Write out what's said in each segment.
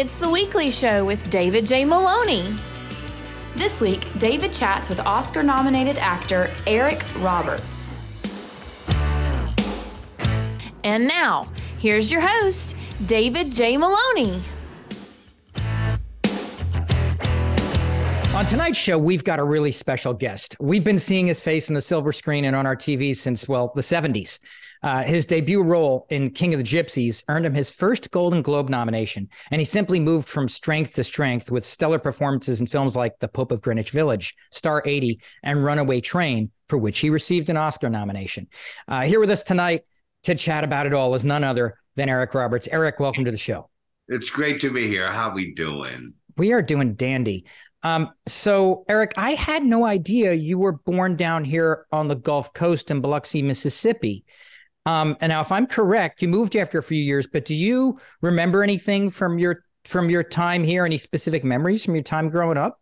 It's the weekly show with David J. Maloney. This week, David chats with Oscar nominated actor Eric Roberts. And now, here's your host, David J. Maloney. On tonight's show, we've got a really special guest. We've been seeing his face on the silver screen and on our TV since, well, the 70s. Uh, his debut role in King of the Gypsies earned him his first Golden Globe nomination, and he simply moved from strength to strength with stellar performances in films like The Pope of Greenwich Village, Star 80, and Runaway Train, for which he received an Oscar nomination. Uh, here with us tonight to chat about it all is none other than Eric Roberts. Eric, welcome to the show. It's great to be here. How we doing? We are doing dandy. Um, so Eric, I had no idea you were born down here on the Gulf Coast in Biloxi, Mississippi. Um, and now, if I'm correct, you moved after a few years, but do you remember anything from your from your time here? Any specific memories from your time growing up?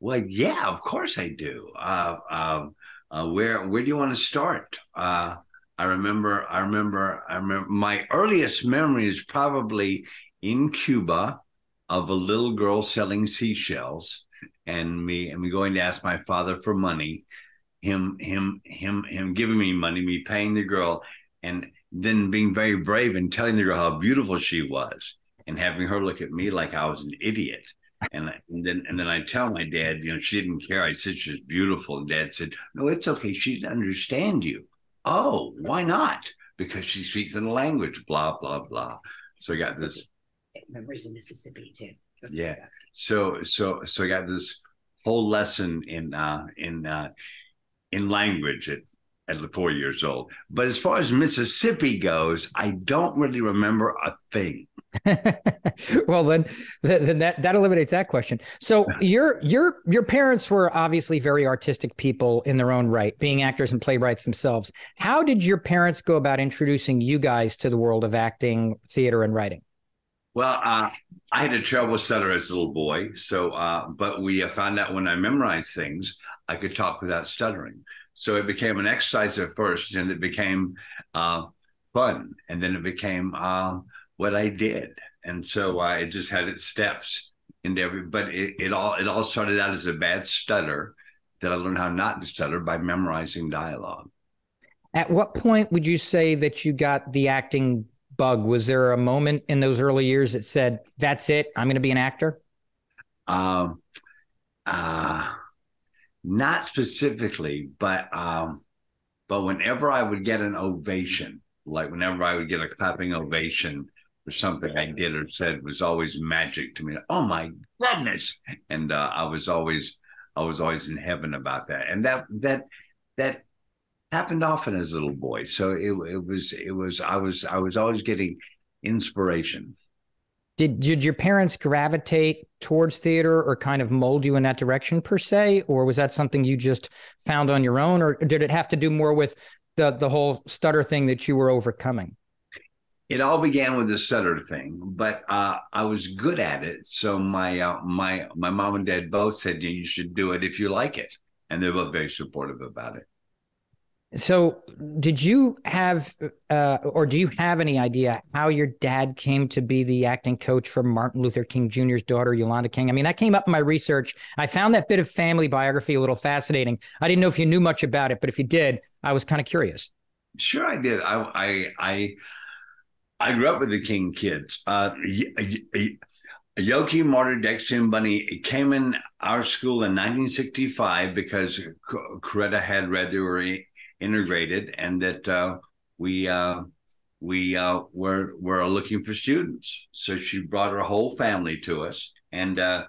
Well, yeah, of course I do. Uh, um, uh, where where do you want to start? Uh, I remember, I remember, I remember. My earliest memory is probably in Cuba of a little girl selling seashells, and me and me going to ask my father for money, him him him him giving me money, me paying the girl, and then being very brave and telling the girl how beautiful she was, and having her look at me like I was an idiot. And, and then and then I tell my dad, you know, she didn't care. I said she's beautiful. And dad said, No, it's okay. She didn't understand you. Oh, why not? Because she speaks in a language, blah, blah, blah. So I got this memories in Mississippi too. Yeah. So so so I got this whole lesson in uh in uh in language at at four years old. But as far as Mississippi goes, I don't really remember a thing. well, then, then that that eliminates that question. So your your your parents were obviously very artistic people in their own right, being actors and playwrights themselves. How did your parents go about introducing you guys to the world of acting, theater, and writing? Well, uh, I had a stutter as a little boy. So, uh, but we uh, found out when I memorized things, I could talk without stuttering. So it became an exercise at first, and it became uh, fun, and then it became uh, what I did. And so uh, it just had its steps into every. But it, it all it all started out as a bad stutter that I learned how not to stutter by memorizing dialogue. At what point would you say that you got the acting bug? Was there a moment in those early years that said, "That's it, I'm going to be an actor"? Um, uh, not specifically, but um, but whenever I would get an ovation, like whenever I would get a clapping ovation for something I did or said, was always magic to me. Oh my goodness! And uh, I was always I was always in heaven about that, and that that that happened often as a little boy. So it it was it was I was I was always getting inspiration. Did did your parents gravitate towards theater or kind of mold you in that direction per se, or was that something you just found on your own, or did it have to do more with the the whole stutter thing that you were overcoming? It all began with the stutter thing, but uh, I was good at it. So my uh, my my mom and dad both said you should do it if you like it, and they're both very supportive about it. So, did you have, uh, or do you have any idea how your dad came to be the acting coach for Martin Luther King Jr.'s daughter, Yolanda King? I mean, that came up in my research. I found that bit of family biography a little fascinating. I didn't know if you knew much about it, but if you did, I was kind of curious. Sure, I did. I I I, I grew up with the King kids. Uh, Yoki, Marty, Dexter, Bunny came in our school in 1965 because Coretta had read they were integrated and that uh, we uh, we uh, were were looking for students. So she brought her whole family to us, and uh,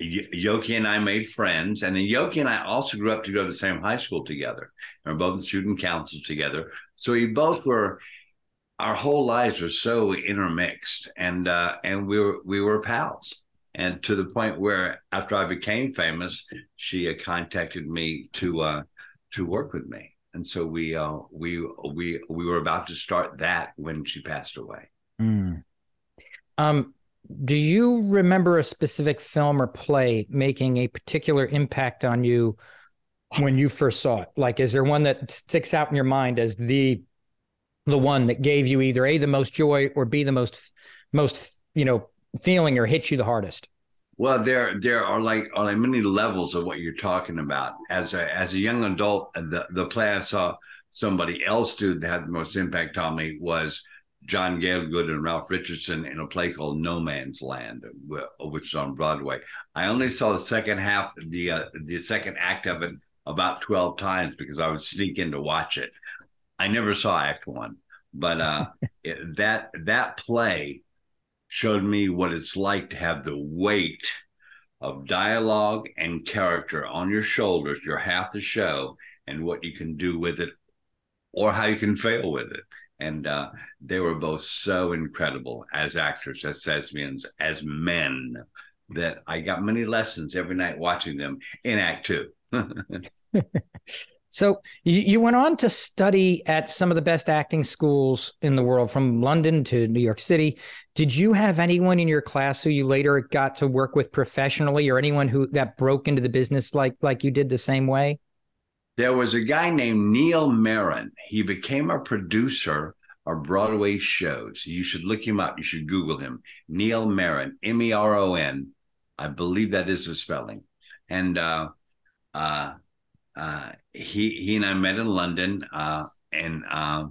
Yoki and I made friends. And then Yoki and I also grew up to go to the same high school together, and we're both in student council together. So we both were. Our whole lives were so intermixed, and uh, and we were we were pals and to the point where after I became famous, she contacted me to uh, to work with me and so we uh, we we we were about to start that when she passed away. Mm. Um, do you remember a specific film or play making a particular impact on you when you first saw it? Like, is there one that sticks out in your mind as the the one that gave you either a the most joy or b the most most you know feeling or hit you the hardest? Well, there there are like are like many levels of what you're talking about. As a as a young adult, the the play I saw somebody else do that had the most impact on me was John Gielgud and Ralph Richardson in a play called No Man's Land, which is on Broadway. I only saw the second half, the uh, the second act of it about twelve times because I would sneak in to watch it. I never saw Act One, but uh, that that play showed me what it's like to have the weight of dialogue and character on your shoulders. You're half the show, and what you can do with it, or how you can fail with it and uh, they were both so incredible as actors, as thespians, as men, that I got many lessons every night watching them in Act Two. so you, you went on to study at some of the best acting schools in the world, from London to New York City. Did you have anyone in your class who you later got to work with professionally, or anyone who that broke into the business like like you did the same way? There was a guy named Neil Meron. He became a producer of Broadway shows. You should look him up. You should Google him. Neil Meron, M E R O N. I believe that is the spelling. And uh, uh, uh, he he and I met in London uh, and uh,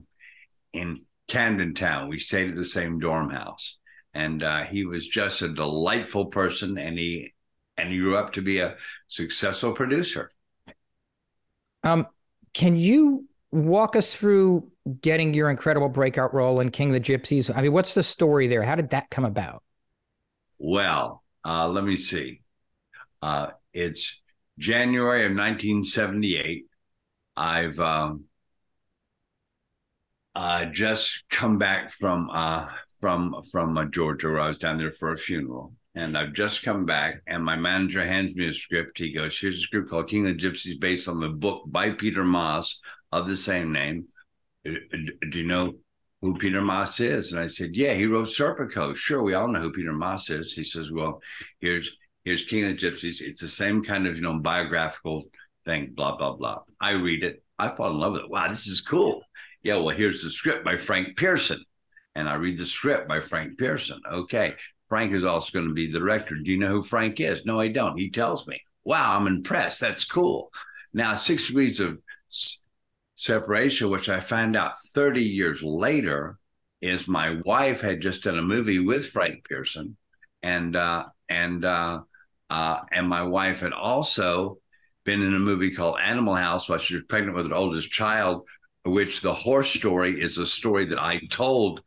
in Camden Town. We stayed at the same dorm house, and uh, he was just a delightful person, and he and he grew up to be a successful producer. Um, can you walk us through getting your incredible breakout role in King of the Gypsies? I mean, what's the story there? How did that come about? Well, uh, let me see. Uh, it's January of 1978. I've uh, just come back from uh, from from uh, Georgia, where I was down there for a funeral, and I've just come back, and my manager hands me a script. He goes, "Here's a script called King of the Gypsies, based on the book by Peter Maas of the same name. Uh, do you know who Peter Maas is?" And I said, "Yeah, he wrote Serpico. Sure, we all know who Peter Maas is." He says, "Well, here's here's King of the Gypsies. It's the same kind of you know biographical thing. Blah blah blah." I read it. I fall in love with it. Wow, this is cool. Yeah, well, here's the script by Frank Pierson, and I read the script by Frank Pierson. Okay, Frank is also going to be the director. Do you know who Frank is? No, I don't. He tells me. Wow, I'm impressed. That's cool. Now, Six Degrees of Separation, which I found out 30 years later, is my wife had just done a movie with Frank Pierson, and uh, and uh, uh, and my wife had also been in a movie called Animal House while she was pregnant with her oldest child, which the horse story is a story that I told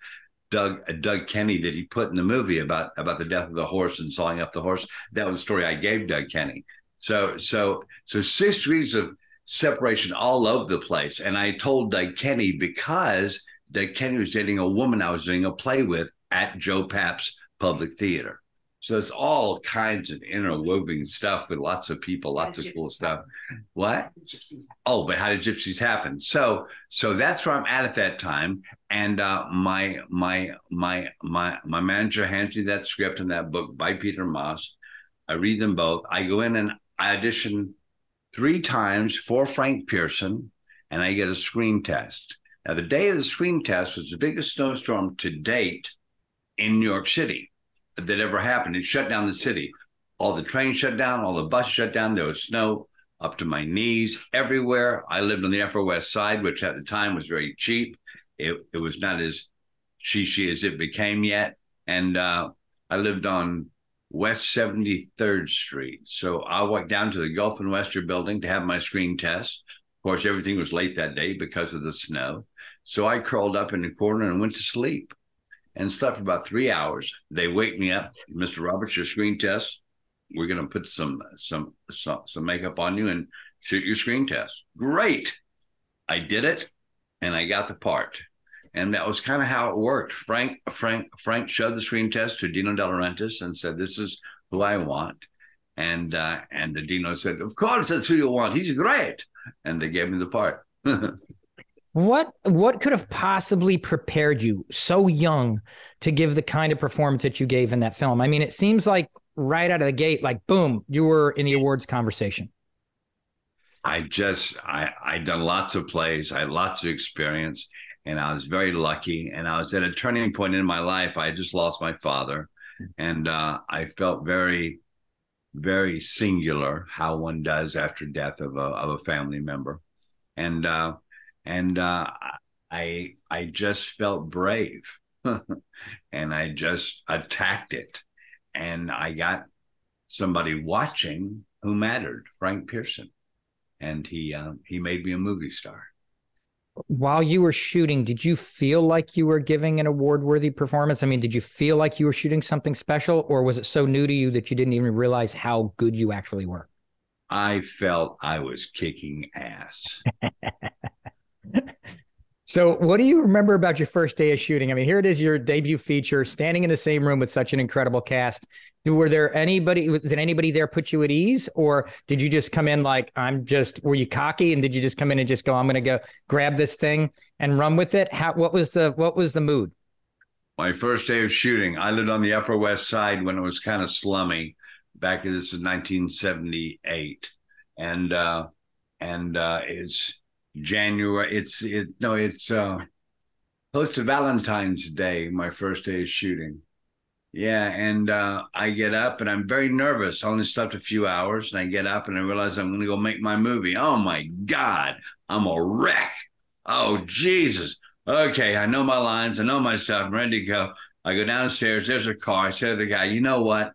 Doug Doug Kenney that he put in the movie about about the death of the horse and sawing up the horse. That was a story I gave Doug Kenney. So so so six degrees of separation all over the place. And I told Doug Kenney because Doug Kenney was dating a woman I was doing a play with at Joe Papp's Public Theater. So it's all kinds of interwoven stuff with lots of people, lots of cool stuff. What? Oh, but how did gypsies happen? So, so that's where I'm at at that time. And uh, my my my my my manager hands me that script and that book by Peter Maas. I read them both. I go in and I audition three times for Frank Pierson, and I get a screen test. Now, the day of the screen test was the biggest snowstorm to date in New York City that ever happened. It shut down the city. All the trains shut down, all the buses shut down. There was snow up to my knees everywhere. I lived on the Upper West Side, which at the time was very cheap. It, it was not as shishi as it became yet. And uh, I lived on West 73rd Street. So I walked down to the Gulf and Western building to have my screen test. Of course, everything was late that day because of the snow. So I curled up in the corner and went to sleep and slept for about three hours. They wake me up, Mr. Roberts, your screen test. We're going to put some, some some some makeup on you and shoot your screen test. Great, I did it, and I got the part. And that was kind of how it worked. Frank Frank Frank showed the screen test to Dino De Laurentiis and said, "This is who I want." And uh, and the Dino said, "Of course, that's who you want. He's great." And they gave me the part. What what could have possibly prepared you so young to give the kind of performance that you gave in that film? I mean, it seems like right out of the gate, like boom, you were in the awards conversation. I just I I'd done lots of plays, I had lots of experience, and I was very lucky. And I was at a turning point in my life. I just lost my father, and uh, I felt very, very singular how one does after death of a of a family member, and uh, and uh, I I just felt brave, and I just attacked it, and I got somebody watching who mattered, Frank Pierson, and he uh, he made me a movie star while you were shooting, did you feel like you were giving an award worthy performance? I mean, did you feel like you were shooting something special, or was it so new to you that you didn't even realize how good you actually were? I felt I was kicking ass. so, what do you remember about your first day of shooting? I mean, here it is, your debut feature, standing in the same room with such an incredible cast. Were there anybody did anybody there put you at ease or did you just come in like i'm just were you cocky and did you just come in and just go i'm going to go grab this thing and run with it how what was the what was the mood? My first day of shooting i lived on the upper west side when it was kind of slummy. Back in this is 1978 and uh and uh it's january it's it no it's uh close to valentine's day my first day of shooting yeah, and uh, I get up and I'm very nervous. I only slept a few hours, and I get up and I realize I'm going to go make my movie. Oh my God, I'm a wreck. Oh Jesus. Okay, I know my lines. I know my stuff. I'm ready to go. I go downstairs. There's a car. I say to the guy, "You know what?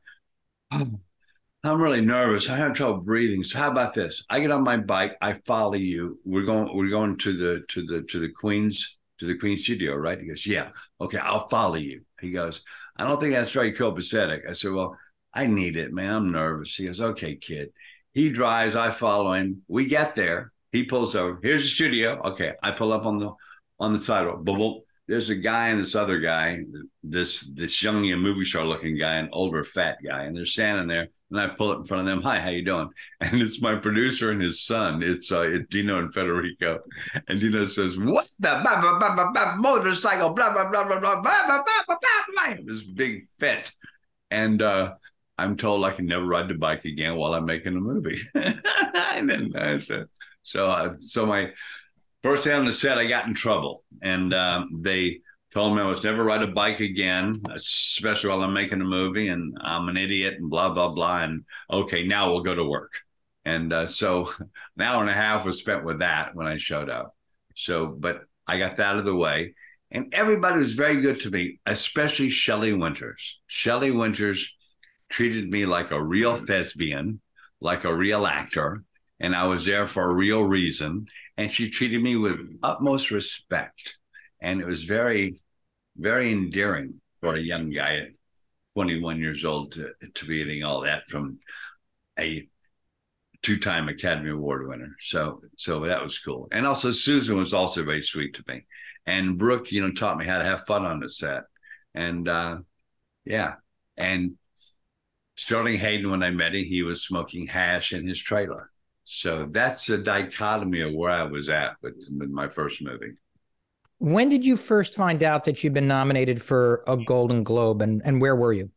I'm really nervous. I have trouble breathing. So how about this? I get on my bike. I follow you. We're going. We're going to the to the to the Queen's to the Queen studio, right?" He goes, "Yeah. Okay, I'll follow you." He goes I don't think that's very copacetic. I said, Well, I need it, man. I'm nervous. He goes, Okay, kid. He drives, I follow him. We get there. He pulls over. Here's the studio. Okay. I pull up on the on the sidewalk. Boom, boom. There's a guy and this other guy, this this young movie star looking guy, an older fat guy, and they're standing there. And I pull it in front of them. Hi, how you doing? And it's my producer and his son. It's uh, it's Dino and Federico. And Dino says, "What the blah, blah, blah, blah, blah, motorcycle? Blah blah blah blah blah blah blah blah blah blah." This big fit, and uh, I'm told I can never ride the bike again while I'm making a movie. and then I said, so uh, so my first day on the set, I got in trouble, and um, they told me I was never ride a bike again, especially while I'm making a movie, and I'm an idiot and blah blah blah. And okay, now we'll go to work. And uh, so an hour and a half was spent with that when I showed up. So, but I got that out of the way, and everybody was very good to me, especially Shelley Winters. Shelley Winters treated me like a real thespian, like a real actor, and I was there for a real reason. And she treated me with utmost respect and it was very, very endearing for a young guy at 21 years old to to be getting all that from a two-time Academy Award winner. So so that was cool. And also Susan was also very sweet to me. And Brooke, you know, taught me how to have fun on the set. And uh yeah. And Sterling Hayden, when I met him, he was smoking hash in his trailer. So that's a dichotomy of where I was at with, with my first movie. When did you first find out that you'd been nominated for a Golden Globe and, and where were you?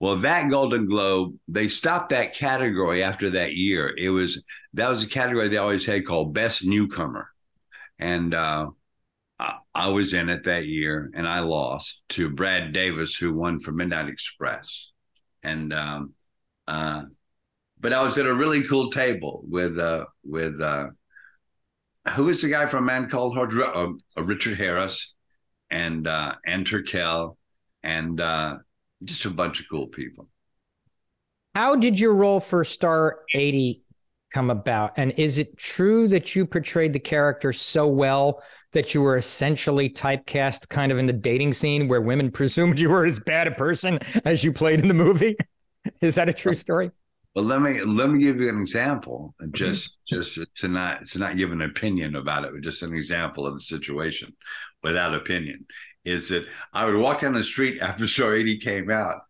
Well, that Golden Globe, they stopped that category after that year. It was that was a category they always had called Best Newcomer. And uh, I, I was in it that year and I lost to Brad Davis, who won for Midnight Express. And um, uh, but I was at a really cool table with uh, with uh, who is the guy from Man Called Hard? Uh, uh, Richard Harris and uh, Ann Turkel and uh, just a bunch of cool people. How did your role for Star 80 come about? And is it true that you portrayed the character so well that you were essentially typecast kind of in the dating scene where women presumed you were as bad a person as you played in the movie? Is that a true story? Well, let me let me give you an example, just mm-hmm. just to not to not give an opinion about it, but just an example of the situation without opinion. Is that I would walk down the street after Star 80 came out,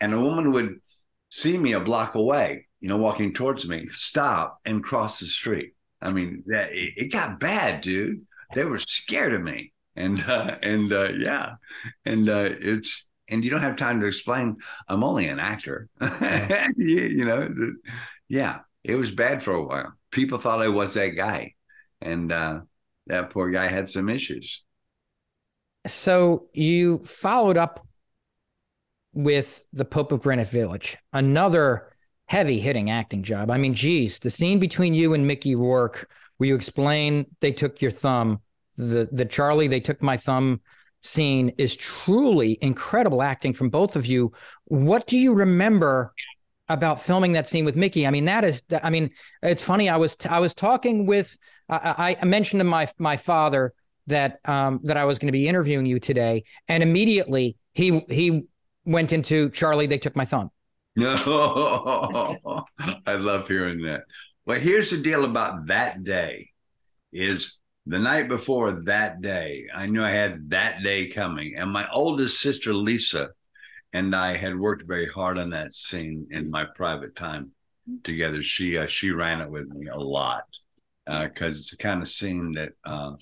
and a woman would see me a block away, you know, walking towards me, stop and cross the street. I mean, it, it got bad, dude. They were scared of me, and uh, and uh, yeah, and uh, it's and you don't have time to explain i'm only an actor you, you know yeah it was bad for a while people thought i was that guy and uh, that poor guy had some issues so you followed up with the Pope of Greenwich Village. Another heavy hitting acting job. I mean, geez, the scene between you and Mickey Rourke, where you explain they took your thumb, the the Charlie they took my thumb scene is truly incredible acting from both of you. What do you remember about filming that scene with Mickey? I mean, that is, I mean, it's funny. I was I was talking with I, I mentioned to my my father that um, that I was going to be interviewing you today, and immediately he he went into Charlie. They took my thumb. No, I love hearing that. Well, here's the deal about that day: is the night before that day, I knew I had that day coming, and my oldest sister Lisa and I had worked very hard on that scene in my private time together. She uh, she ran it with me a lot because uh, it's the kind of scene that uh,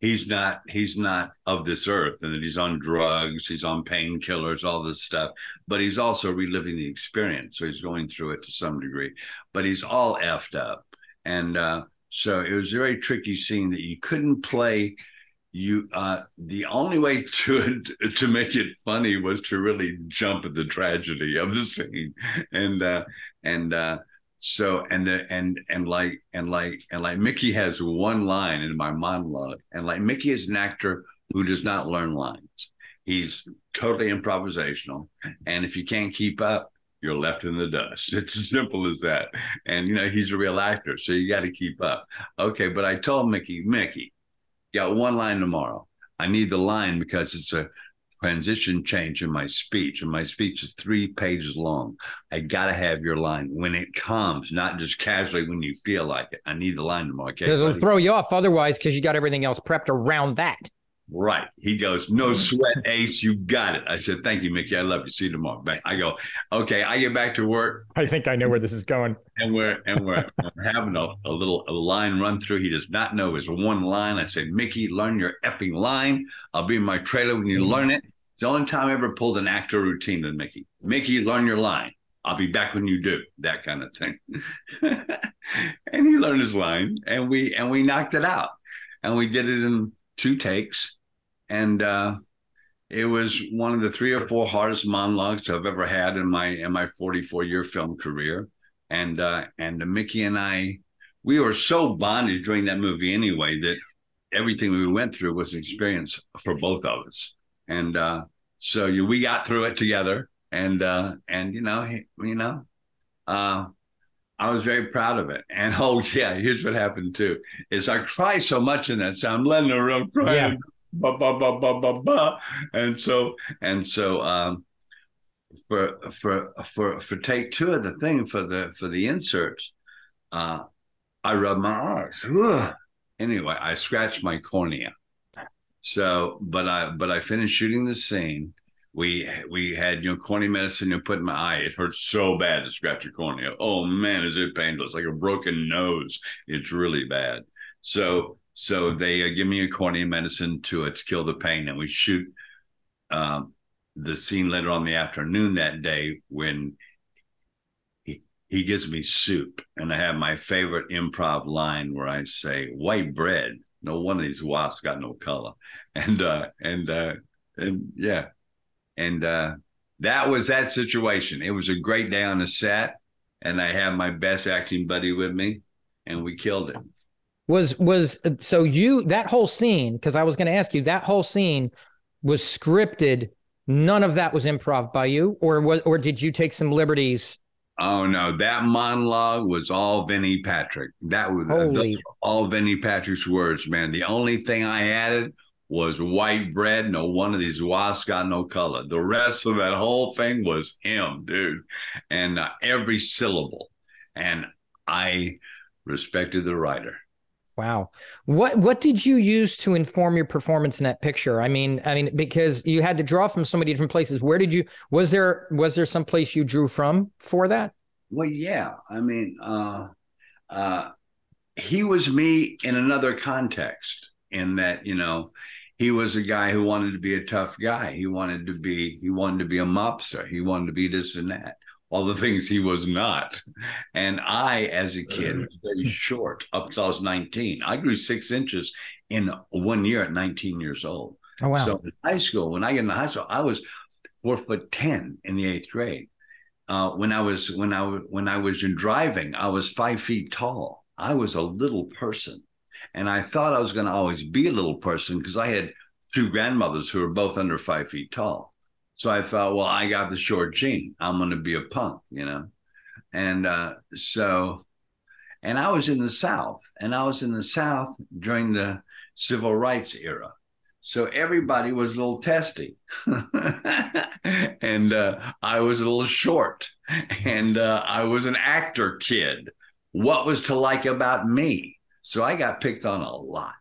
he's not he's not of this earth and that he's on drugs he's on painkillers all this stuff but he's also reliving the experience. So he's going through it to some degree but he's all effed up. And uh, so it was a very tricky scene that you couldn't play you uh, the only way to to make it funny was to really jump at the tragedy of the scene and uh, and uh, so and the and and like and like and like Mickey has one line in my monologue, and like Mickey is an actor who does not learn lines. He's totally improvisational, and if you can't keep up, you're left in the dust. It's as simple as that. And you know he's a real actor, so you got to keep up. Okay, but I told Mickey, Mickey, you got one line tomorrow. I need the line because it's a transition change in my speech, and my speech is three pages long. I got to have your line when it comes, not just casually when you feel like it. I need the line tomorrow. Okay, because it'll throw you off otherwise because you got everything else prepped around that. Right. He goes, No sweat, Ace. You got it. I said, Thank you, Mickey. I love you. See you tomorrow. I go, Okay. I get back to work. I think I know where this is going. And we're and we're, we're having a, a little a line run through. He does not know his one line. I said, Mickey, learn your effing line. I'll be in my trailer when you mm-hmm. learn it. It's the only time I ever pulled an actor routine with Mickey. Mickey, learn your line. I'll be back when you do that kind of thing. and he learned his line, and we and we knocked it out, and we did it in two takes, and uh, it was one of the three or four hardest monologues I've ever had in my in my 44 year film career, and uh, and Mickey and I, we were so bonded during that movie anyway that everything we went through was an experience for both of us. And uh, so you, we got through it together, and uh, and you know, you know, uh, I was very proud of it. And oh yeah, here's what happened too: is I cry so much in that, so I'm letting the real cry. Yeah. Bah, bah, bah, bah, bah, bah. And so and so um, for for for for take two of the thing for the for the inserts, uh, I rubbed my eyes. Ugh. Anyway, I scratched my cornea so, but I but I finished shooting the scene. We we had you know cornea medicine you put in my eye. It hurts so bad to scratch your cornea. Oh man, is it painful? It's like a broken nose. It's really bad. So so they uh, give me a cornea medicine to uh, to kill the pain, and we shoot um, the scene later on the afternoon that day when he he gives me soup, and I have my favorite improv line where I say white bread no one of these wasps got no color. And uh and uh and yeah. And uh that was that situation. It was a great day on the set, and I had my best acting buddy with me, and we killed it. Was was so you that whole scene, because I was gonna ask you, that whole scene was scripted. None of that was improv by you, or was or did you take some liberties Oh no, that monologue was all Vinnie Patrick. That was all Vinnie Patrick's words, man. The only thing I added was white bread. No one of these wasps got no color. The rest of that whole thing was him, dude, and uh, every syllable. And I respected the writer. Wow. What what did you use to inform your performance in that picture? I mean, I mean, because you had to draw from so many different places. Where did you was there was there some place you drew from for that? Well, yeah. I mean, uh uh he was me in another context, in that, you know, he was a guy who wanted to be a tough guy. He wanted to be he wanted to be a mobster. He wanted to be this and that all the things he was not. And I, as a kid, was very short up until I was 19. I grew six inches in one year at 19 years old. Oh, wow. So in high school, when I get into high school, I was four foot ten in the eighth grade. Uh, when I was when I when I was in driving, I was five feet tall. I was a little person, and I thought I was going to always be a little person because I had two grandmothers who were both under five feet tall. So I thought, well, I got the short gene. I'm going to be a punk, you know. And uh, so, and I was in the South, and I was in the South during the civil rights era. So everybody was a little testy. and uh, I was a little short. And uh, I was an actor kid. What was to like about me? So I got picked on a lot.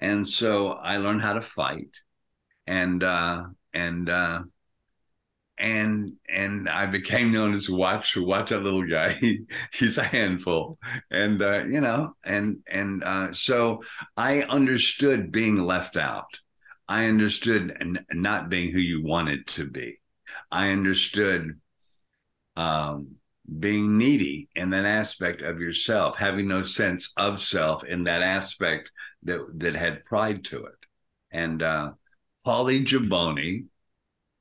And so I learned how to fight. And, uh, and, uh, and and I became known as Watch. Watch that little guy. He, he's a handful, and uh, you know, and and uh, so I understood being left out. I understood n- not being who you wanted to be. I understood um, being needy in that aspect of yourself, having no sense of self in that aspect that that had pride to it. And uh, Paulie Giboney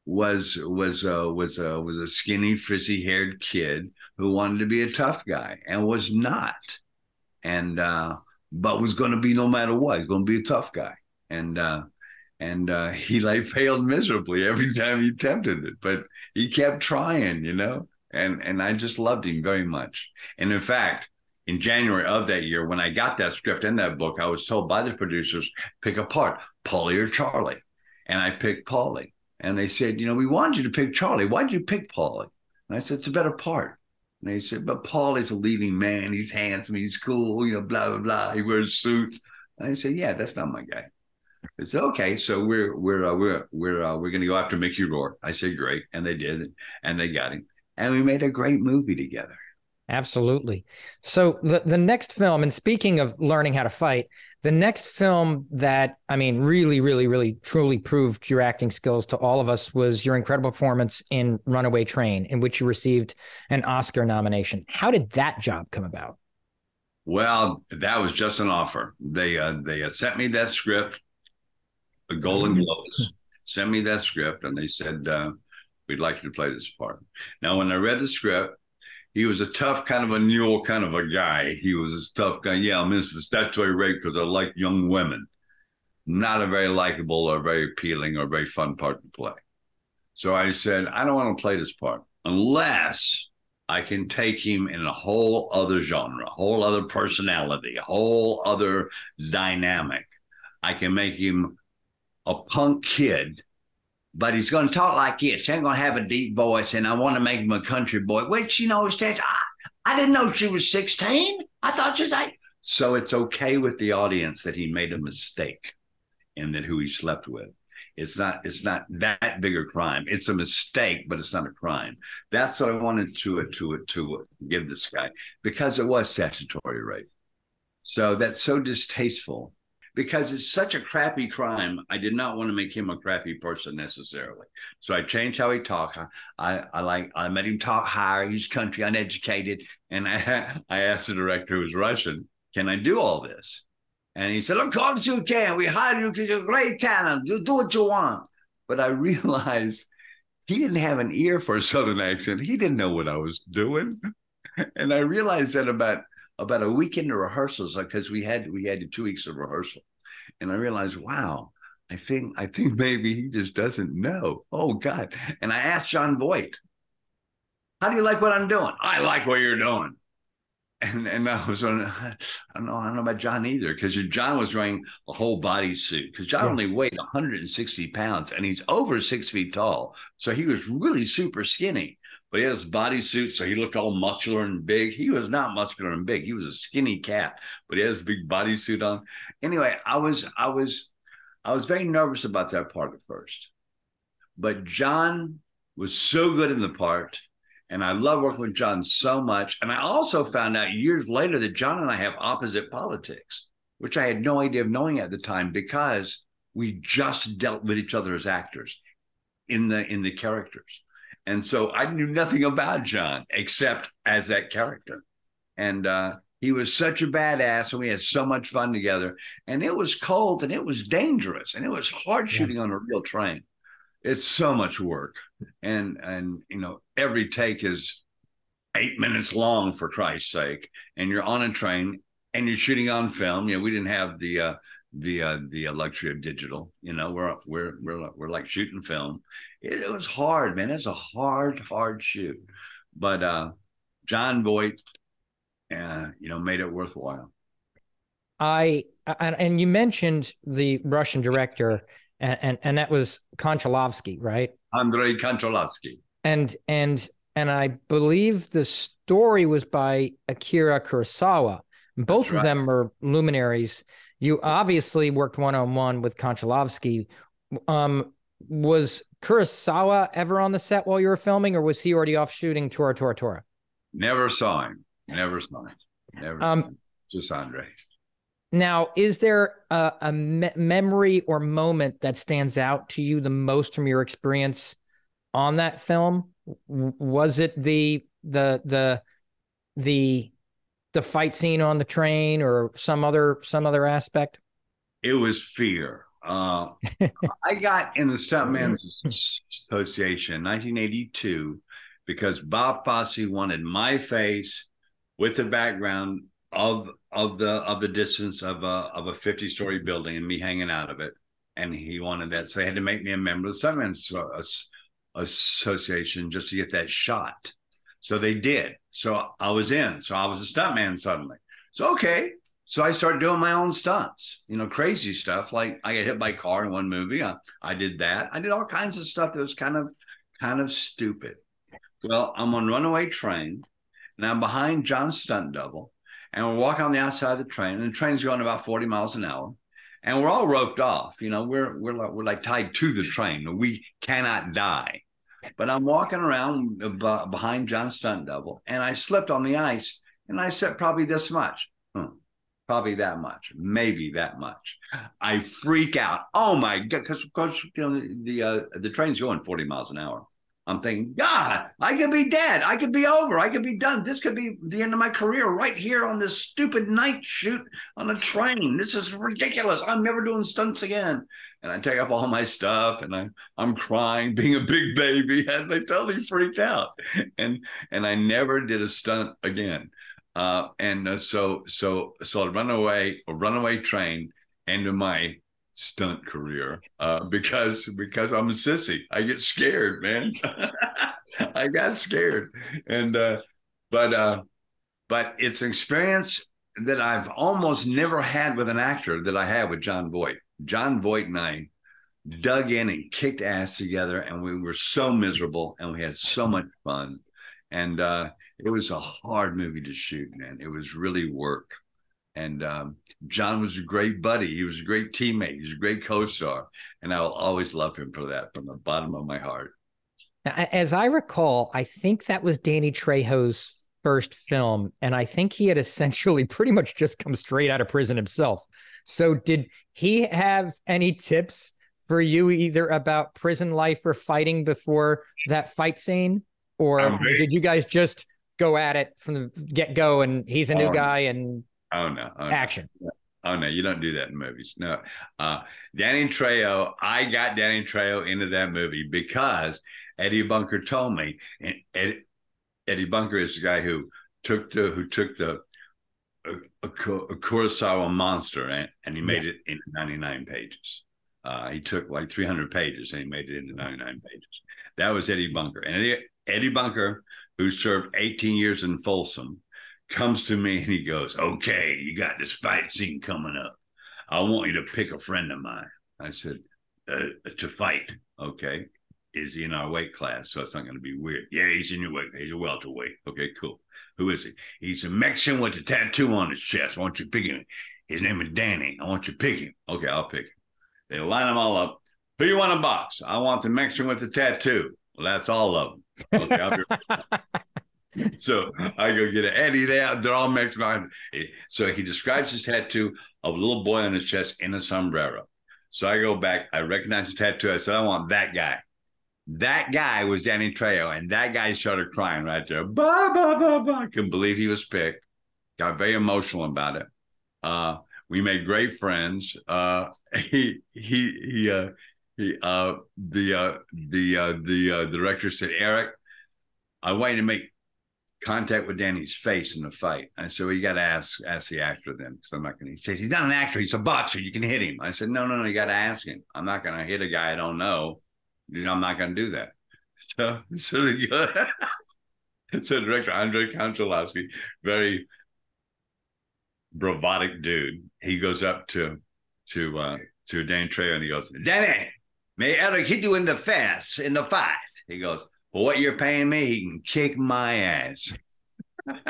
was was uh, was uh, was a skinny, frizzy haired kid who wanted to be a tough guy and was not, and uh, but was going to be no matter what. He's going to be a tough guy, and uh, and uh, he like failed miserably every time he attempted it, but he kept trying, you know. And and I just loved him very much. And in fact, in January of that year, when I got that script and that book, I was told by the producers pick a part, Paulie or Charlie, and I picked Paulie and they said, you know, we wanted you to pick Charlie. Why did you pick Paulie? And I said, it's a better part. And they said, but Paul is a leading man. He's handsome. He's cool. You know, blah blah blah. He wears suits. And I said, yeah, that's not my guy. I said, okay, so we're we're uh, we're we're uh, we're going to go after Mickey Rourke. I said, great, and they did, and they got him, and we made a great movie together. Absolutely. So the the next film, and speaking of learning how to fight, the next film that I mean really, really, really, truly proved your acting skills to all of us was your incredible performance in Runaway Train, in which you received an Oscar nomination. How did that job come about? Well, that was just an offer. They uh, they sent me that script, the Golan mm-hmm. Globes sent me that script, and they said uh, we'd like you to play this part. Now, when I read the script, he was a tough kind of a mule kind of a guy. He was a tough guy. Yeah, I'm in for statutory rape because I like young women. Not a very likable or very appealing or very fun part to play. So I said, I don't want to play this part unless I can take him in a whole other genre, a whole other personality, a whole other dynamic. I can make him a punk kid but he's going to talk like this. He ain't going to have a deep voice, and I want to make him a country boy, which, you know, I, I didn't know she was 16. I thought she was like. So it's okay with the audience that he made a mistake and that who he slept with. It's not it's not that big a crime. It's a mistake, but it's not a crime. That's what I wanted to to to give this guy because it was statutory rape. So that's so distasteful because it's such a crappy crime. I did not want to make him a crappy person necessarily. So I changed how he talked. I, I, like I made him talk higher. He's country, uneducated, and I I asked the director who was Russian, "Can I do all this?" And he said, "Of course you can. We hired you because you're great talent. You do what you want." But I realized he didn't have an ear for a southern accent. He didn't know what I was doing, and I realized that about about a week into rehearsals because we had we had two weeks of rehearsal, and I realized, wow, I think I think maybe he just doesn't know. Oh God! And I asked Jon Voight, "How do you like what I'm doing?" I like what you're doing. And and I was on. I don't know. I don't know about John either because John was wearing a whole body suit because John yeah. only weighed 160 pounds and he's over six feet tall, so he was really super skinny but he had his bodysuit, so he looked all muscular and big. He was not muscular and big. He was a skinny cat, but he had his big bodysuit on. Anyway, I was I was I was very nervous about that part at first. But John was so good in the part. And I love working with John so much. And I also found out years later that John and I have opposite politics, which I had no idea of knowing at the time because we just dealt with each other as actors in the in the characters. And so I knew nothing about John except as that character. And uh, he was such a badass, and we had so much fun together. And it was cold and it was dangerous and it was hard shooting yeah. on a real train. it's so much work, and and you know every take is eight minutes long for Christ's sake, and you're on a train and you're shooting on film. You know, we didn't have the uh, the uh, the luxury of digital. You know, we're we're we're we're like shooting film. It, it was hard, man. It's a hard, hard shoot, but uh, Jon Voight, uh, you know, made it worthwhile. I and, and you mentioned the Russian director, and and, and that was Konchalovsky, right? Andrei Konchalovsky. And and and I believe the story was by Akira Kurosawa. Both right. of them are luminaries. You obviously worked one on one with Konchalovsky. Um, was Kurosawa ever on the set while you were filming, or was he already off shooting Tora Tora Tora? Never saw him. Never saw him. Never. Um, just Andre. Now, is there a, a me- memory or moment that stands out to you the most from your experience on that film? Was it the the the the the fight scene on the train or some other some other aspect? It was fear. Uh, I got in the Stuntmen's Association in 1982 because Bob Fosse wanted my face with the background of of the of the distance of a of a 50 story building and me hanging out of it and he wanted that so he had to make me a member of the stuntmen's association just to get that shot so they did so i was in so i was a stuntman suddenly so okay so i started doing my own stunts you know crazy stuff like i got hit by a car in one movie I, I did that i did all kinds of stuff that was kind of kind of stupid well i'm on runaway train and i'm behind john's stunt double and we're walking on the outside of the train, and the train's going about 40 miles an hour. And we're all roped off. You know, we're we're like we're like tied to the train. We cannot die. But I'm walking around behind John Stunt Double, and I slipped on the ice, and I said probably this much. Hmm probably that much, maybe that much. I freak out. Oh my god, because because you know the, uh, the train's going 40 miles an hour. I'm thinking, God, I could be dead. I could be over. I could be done. This could be the end of my career right here on this stupid night shoot on a train. This is ridiculous. I'm never doing stunts again. And I take up all my stuff and I'm I'm crying, being a big baby. And they totally freaked out. And and I never did a stunt again. Uh, and uh, so so so I run away, a runaway train into my stunt career uh, because because I'm a sissy. I get scared, man. I got scared, and uh, but uh, but it's an experience that I've almost never had with an actor that I had with Jon Voight. Jon Voight and I dug in and kicked ass together, and we were so miserable, and we had so much fun, and uh, it was a hard movie to shoot, man. It was really work. And um, John was a great buddy. He was a great teammate. He's a great co-star, and I will always love him for that from the bottom of my heart. As I recall, I think that was Danny Trejo's first film, and I think he had essentially pretty much just come straight out of prison himself. So, did he have any tips for you either about prison life or fighting before that fight scene, or did you guys just go at it from the get go? And he's a new oh, guy, and Oh no! Oh, Action. No. Oh no, you don't do that in movies. No, uh, Danny Trejo. I got Danny Trejo into that movie because Eddie Bunker told me, and Eddie, Eddie Bunker is the guy who took the who took the a, a, a Kurosawa monster and, and he made yeah. it into 99 pages. Uh, he took like 300 pages and he made it into 99 pages. That was Eddie Bunker. And Eddie, Eddie Bunker, who served 18 years in Folsom, comes to me and he goes, Okay, you got this fight scene coming up. I want you to pick a friend of mine. I said, uh, To fight. Okay. Is he in our weight class? So it's not going to be weird. Yeah, he's in your weight. He's a welterweight. Okay, cool. Who is he? He's a Mexican with a tattoo on his chest. I want you to pick him. His name is Danny. I want you to pick him. Okay, I'll pick him. They line them all up. Who you want to box? I want the Mexican with the tattoo. Well, that's all of them. Okay, so I go get it. Eddie, they, they're all Mexican. So he describes his tattoo of a little boy on his chest in a sombrero. So I go back, I recognize the tattoo. I said, I want that guy. That guy was Danny Trejo, and that guy started crying right there. Bah, bah, bah, bah. I couldn't believe he was picked. Got very emotional about it. Uh, we made great friends. Uh, he he he uh, he, uh, the uh, the uh, the uh, director said, Eric, I want you to make contact with Danny's face in the fight. I said, well, you got to ask ask the actor then, because I'm not going to. He says he's not an actor; he's a boxer. You can hit him. I said, no, no, no, you got to ask him. I'm not going to hit a guy I don't know. I'm not going to do that. So, so the, so director Andrei Konchalovsky, very bravadic dude. He goes up to to uh to Danny Trejo and he goes, Danny, may Eric hit you in the face in the fight. He goes, For what you're paying me, he can kick my ass. I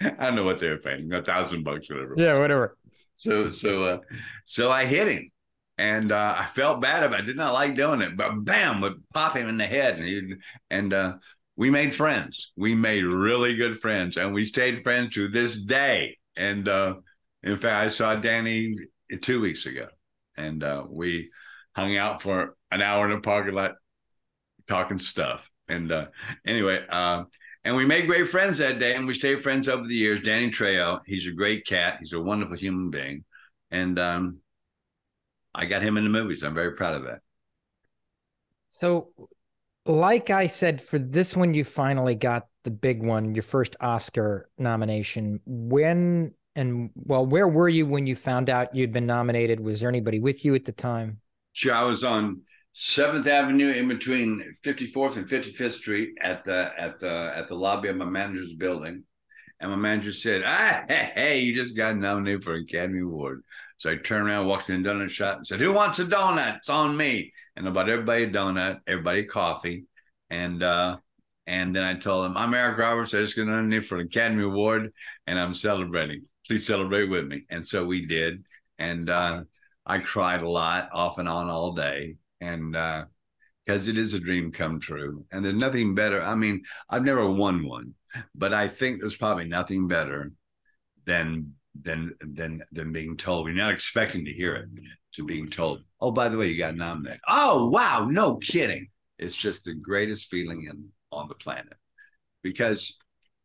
don't know what they were paying, a thousand bucks, whatever. Yeah, whatever. So so uh so I hit him. And uh, I felt bad about it. I did not like doing it, but bam, would pop him in the head. And, he, and uh, we made friends. We made really good friends, and we stayed friends to this day. And uh, in fact, I saw Danny two weeks ago, and uh, we hung out for an hour in the parking lot talking stuff. And uh, anyway, uh, and we made great friends that day, and we stayed friends over the years. Danny Trejo, he's a great cat. He's a wonderful human being, and um, I got him in the movies. I'm very proud of that. So, like I said, for this one, you finally got the big one, your first Oscar nomination. When and well, where were you when you found out you'd been nominated? Was there anybody with you at the time? Sure, I was on Seventh Avenue in between 54th and 55th Street at the at the at the lobby of my manager's building. And my manager said, ah, hey, you just got nominated for an Academy Award. So I turned around, walked in the donut shop and said, Who wants a donut? It's on me. And about everybody a donut, everybody coffee. And uh, and then I told them, I'm Eric Roberts. I just got nominated for an Academy Award and I'm celebrating. Please celebrate with me. And so we did. And uh, I cried a lot, off and on all day. And because uh, it is a dream come true. And there's nothing better. I mean, I've never won one, but I think there's probably nothing better than than than than being told. You're not expecting to hear it, to being told, "Oh, by the way, you got nominated." Oh, wow, no kidding! It's just the greatest feeling in on the planet, because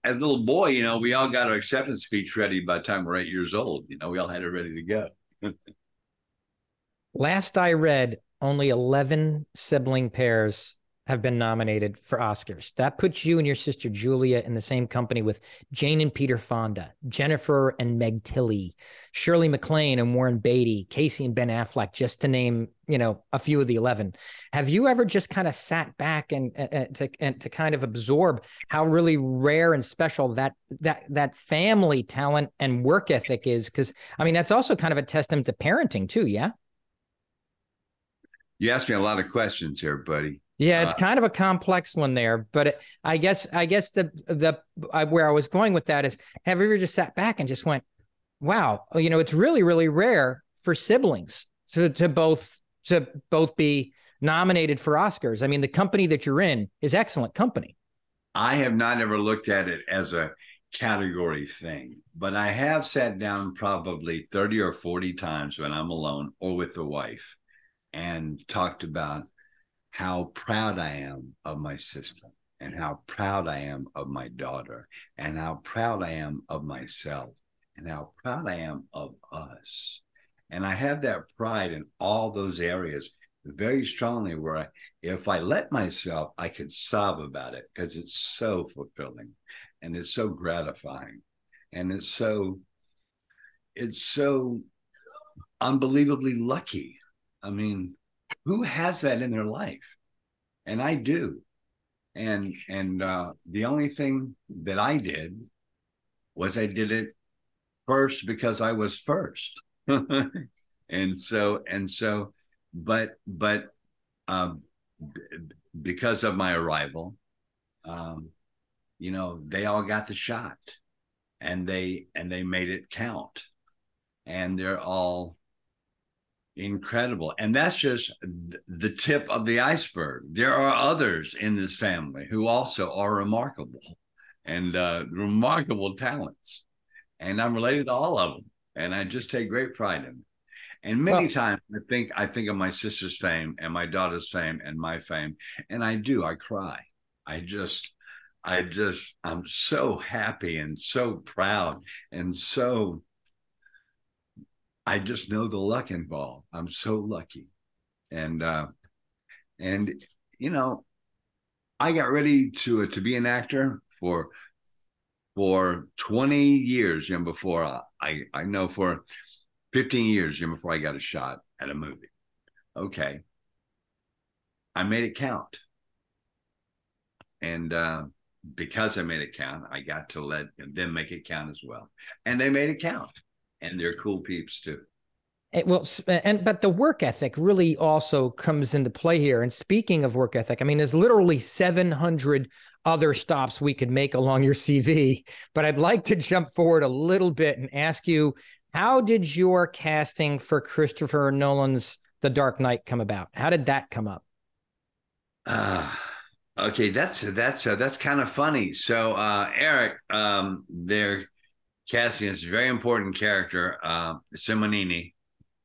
as a little boy, you know, we all got our acceptance speech ready by the time we're eight years old. You know, we all had it ready to go. Last I read, only 11 sibling pairs have been nominated for Oscars. That puts you and your sister Julia in the same company with Jane and Peter Fonda, Jennifer and Meg Tilly, Shirley MacLaine and Warren Beatty, Casey and Ben Affleck, just to name, you know, a few of the 11. Have you ever just kind of sat back and, and to and to kind of absorb how really rare and special that that that family talent and work ethic is cuz I mean that's also kind of a testament to parenting too, yeah? You asked me a lot of questions here, buddy. Yeah, it's uh, kind of a complex one there, but it, I guess I guess the the I, where I was going with that is have you ever just sat back and just went, wow, you know, it's really really rare for siblings to to both to both be nominated for Oscars. I mean, the company that you're in is excellent company. I have not ever looked at it as a category thing, but I have sat down probably 30 or 40 times when I'm alone or with the wife and talked about how proud I am of my sister and how proud I am of my daughter and how proud I am of myself and how proud I am of us. And I have that pride in all those areas very strongly where I, if I let myself, I could sob about it because it's so fulfilling and it's so gratifying and it's so, it's so unbelievably lucky. I mean, who has that in their life? And I do. And and uh, the only thing that I did was I did it first because I was first. and so and so, but but um, because of my arrival, um, you know, they all got the shot, and they and they made it count, and they're all incredible. And that's just the tip of the iceberg. There are others in this family who also are remarkable and uh, remarkable talents. And i'm related to all of them and i just take great pride in them and many well, times i think i think of my sister's fame and my daughter's fame and my fame and i do i cry. I just i just i'm so happy and so proud and so I just know the luck involved. I'm so lucky. and uh, and you know, I got ready to uh, to be an actor for for 20 years, know, before I, I, I know for 15 years, know, before I got a shot at a movie. Okay. I made it count. And uh, because I made it count, I got to let them make it count as well. And they made it count. And they're cool peeps too. It, well, and but the work ethic really also comes into play here. And speaking of work ethic, I mean, there's literally 700 other stops we could make along your CV. But I'd like to jump forward a little bit and ask you, how did your casting for Christopher Nolan's The Dark Knight come about? How did that come up? Uh, okay, that's that's uh, that's kind of funny. So uh, Eric, um, they're this very important character, uh, Simonini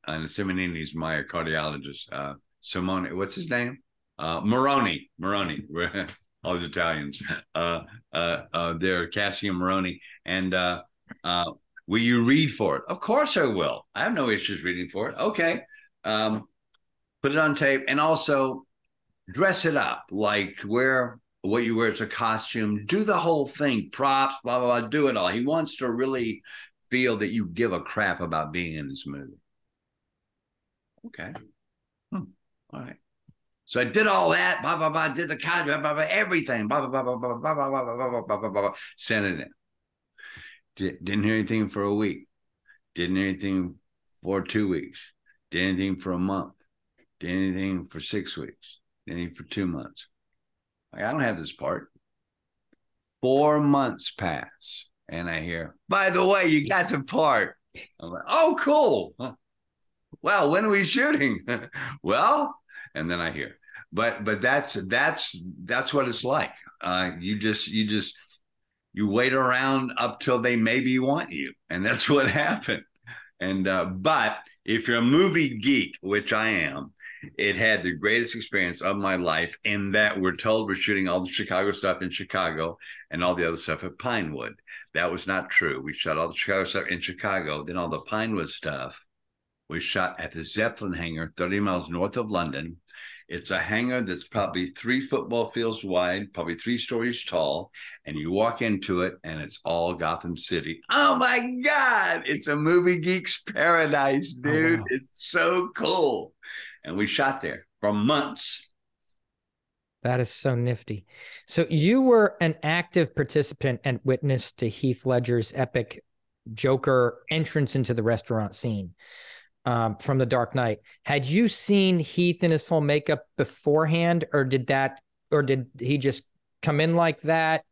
and Simonini is my cardiologist. Uh, Simone, what's his name? Uh, Maroni. Maroni. all these Italians. Uh, uh, uh, they're casting Maroni. And uh, uh, will you read for it? Of course I will. I have no issues reading for it. Okay. Um, put it on tape and also dress it up like wear what you wear as a costume. Do the whole thing, props, blah, blah, blah. Do it all. He wants to really feel that you give a crap about being in this movie. Okay. Hmm. All right. So I did all that, blah, blah, blah, did the contract, blah, blah, everything, blah, blah, blah, blah, blah, blah, blah, blah, blah, blah, blah, blah, blah, sent it in. Did, didn't hear anything for a week. Didn't hear anything for two weeks. Did anything for a month. Did anything for six weeks. Did anything for two months. Like, I don't have this part. Four months pass, and I hear, by the way, you got the part. I'm like, oh, cool. Well, when are we shooting? well, and then I hear, but but that's that's that's what it's like. Uh, you just you just you wait around up till they maybe want you, and that's what happened. And uh, but if you're a movie geek, which I am, it had the greatest experience of my life in that we're told we're shooting all the Chicago stuff in Chicago and all the other stuff at Pinewood. That was not true. We shot all the Chicago stuff in Chicago, then all the Pinewood stuff was shot at the Zeppelin hangar 30 miles north of London. It's a hangar that's probably three football fields wide, probably three stories tall. And you walk into it and it's all Gotham City. Oh my God. It's a movie geek's paradise, dude. Oh, wow. It's so cool. And we shot there for months. That is so nifty. So you were an active participant and witness to Heath Ledger's epic Joker entrance into the restaurant scene um, from The Dark Knight. Had you seen Heath in his full makeup beforehand, or did that, or did he just come in like that,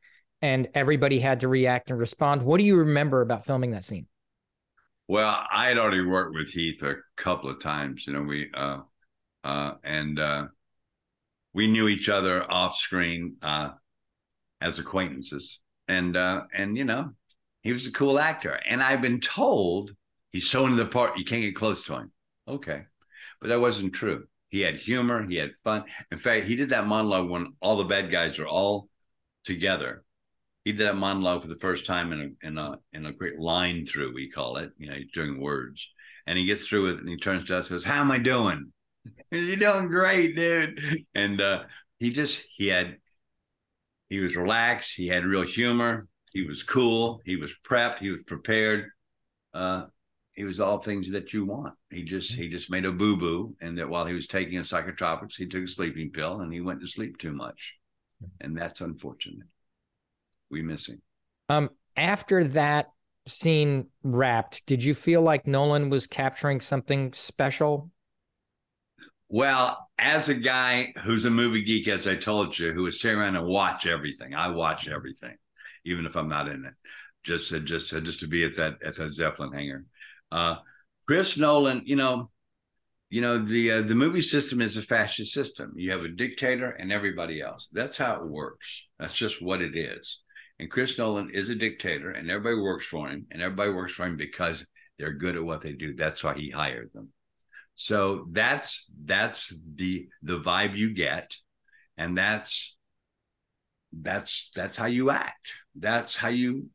and everybody had to react and respond? What do you remember about filming that scene? Well, I had already worked with Heath a couple of times. You know, we uh, uh, and uh, we knew each other off screen uh, as acquaintances, and uh, and you know, he was a cool actor. And I've been told He's so into the part you can't get close to him. Okay. But that wasn't true. He had humor, he had fun. In fact, he did that monologue when all the bad guys are all together. He did that monologue for the first time in a in a in a great line through, we call it. You know, he's doing words. And he gets through it and he turns to us and says, How am I doing? You're doing great, dude. And uh, he just he had he was relaxed, he had real humor, he was cool, he was prepped, he was prepared. Uh, he was all things that you want. He just he just made a boo boo, and that while he was taking a psychotropics, he took a sleeping pill and he went to sleep too much, and that's unfortunate. We miss him. Um, after that scene wrapped, did you feel like Nolan was capturing something special? Well, as a guy who's a movie geek, as I told you, who would sit around and watch everything, I watch everything, even if I'm not in it. Just, just, just to be at that at that Zeppelin hangar uh, Chris Nolan, you know, you know the uh, the movie system is a fascist system. You have a dictator and everybody else. That's how it works. That's just what it is. And Chris Nolan is a dictator, and everybody works for him, and everybody works for him because they're good at what they do. That's why he hired them. So that's that's the the vibe you get, and that's that's that's how you act. That's how you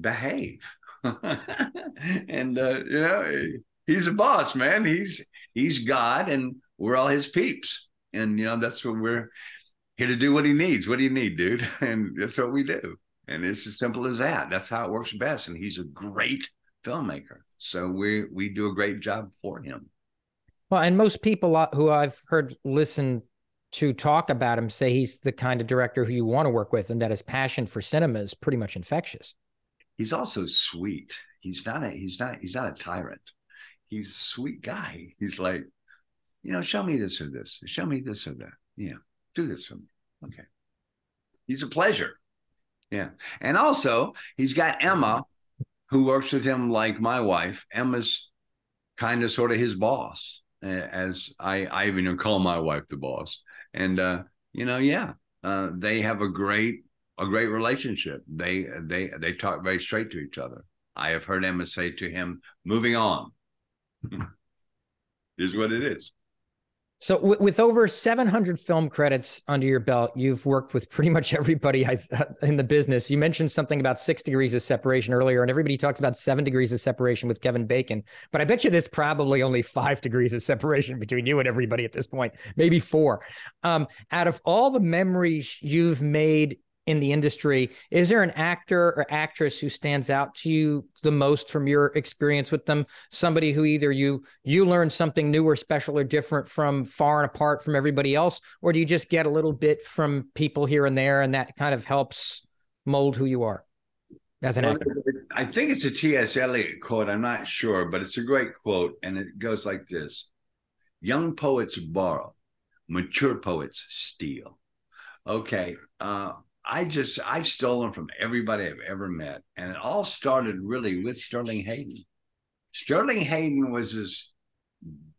behave. and uh, you know, he's a boss, man. He's he's God, and we're all his peeps, and you know that's what we're here to do. What he needs. What do you need, dude? And that's what we do. And it's as simple as that. That's how it works best. And he's a great filmmaker. So we we do a great job for him. Well, and most people who I've heard listen to talk about him say he's the kind of director who you want to work with and that his passion for cinema is pretty much infectious. He's also sweet. He's not a he's not he's not a tyrant. He's a sweet guy. He's like, you know, show me this or this. Show me this or that. Yeah. Do this for me. Okay. He's a pleasure. Yeah. And also, he's got Emma, who works with him like my wife. Emma's kind of sort of his boss, as I, I even call my wife the boss. And, uh, you know, yeah, uh, they have a great, a great relationship. They, they, they talk very straight to each other. I have heard Emma say to him, moving on is what it is. So, w- with over 700 film credits under your belt, you've worked with pretty much everybody in the business. You mentioned something about six degrees of separation earlier, and everybody talks about seven degrees of separation with Kevin Bacon. But I bet you there's probably only five degrees of separation between you and everybody at this point, maybe four. Um, out of all the memories you've made in the industry. Is there an actor or actress who stands out to you the most from your experience with them? Somebody who either you you learn something new or special or different from far and apart from everybody else, or do you just get a little bit from people here and there, and that kind of helps mold who you are as an actor? I think it's a T.S. Eliot quote. I'm not sure, but it's a great quote, and it goes like this: "Young poets borrow, mature poets steal." Okay, uh, I just I've stolen from everybody I've ever met, and it all started really with Sterling Hayden. Sterling Hayden was this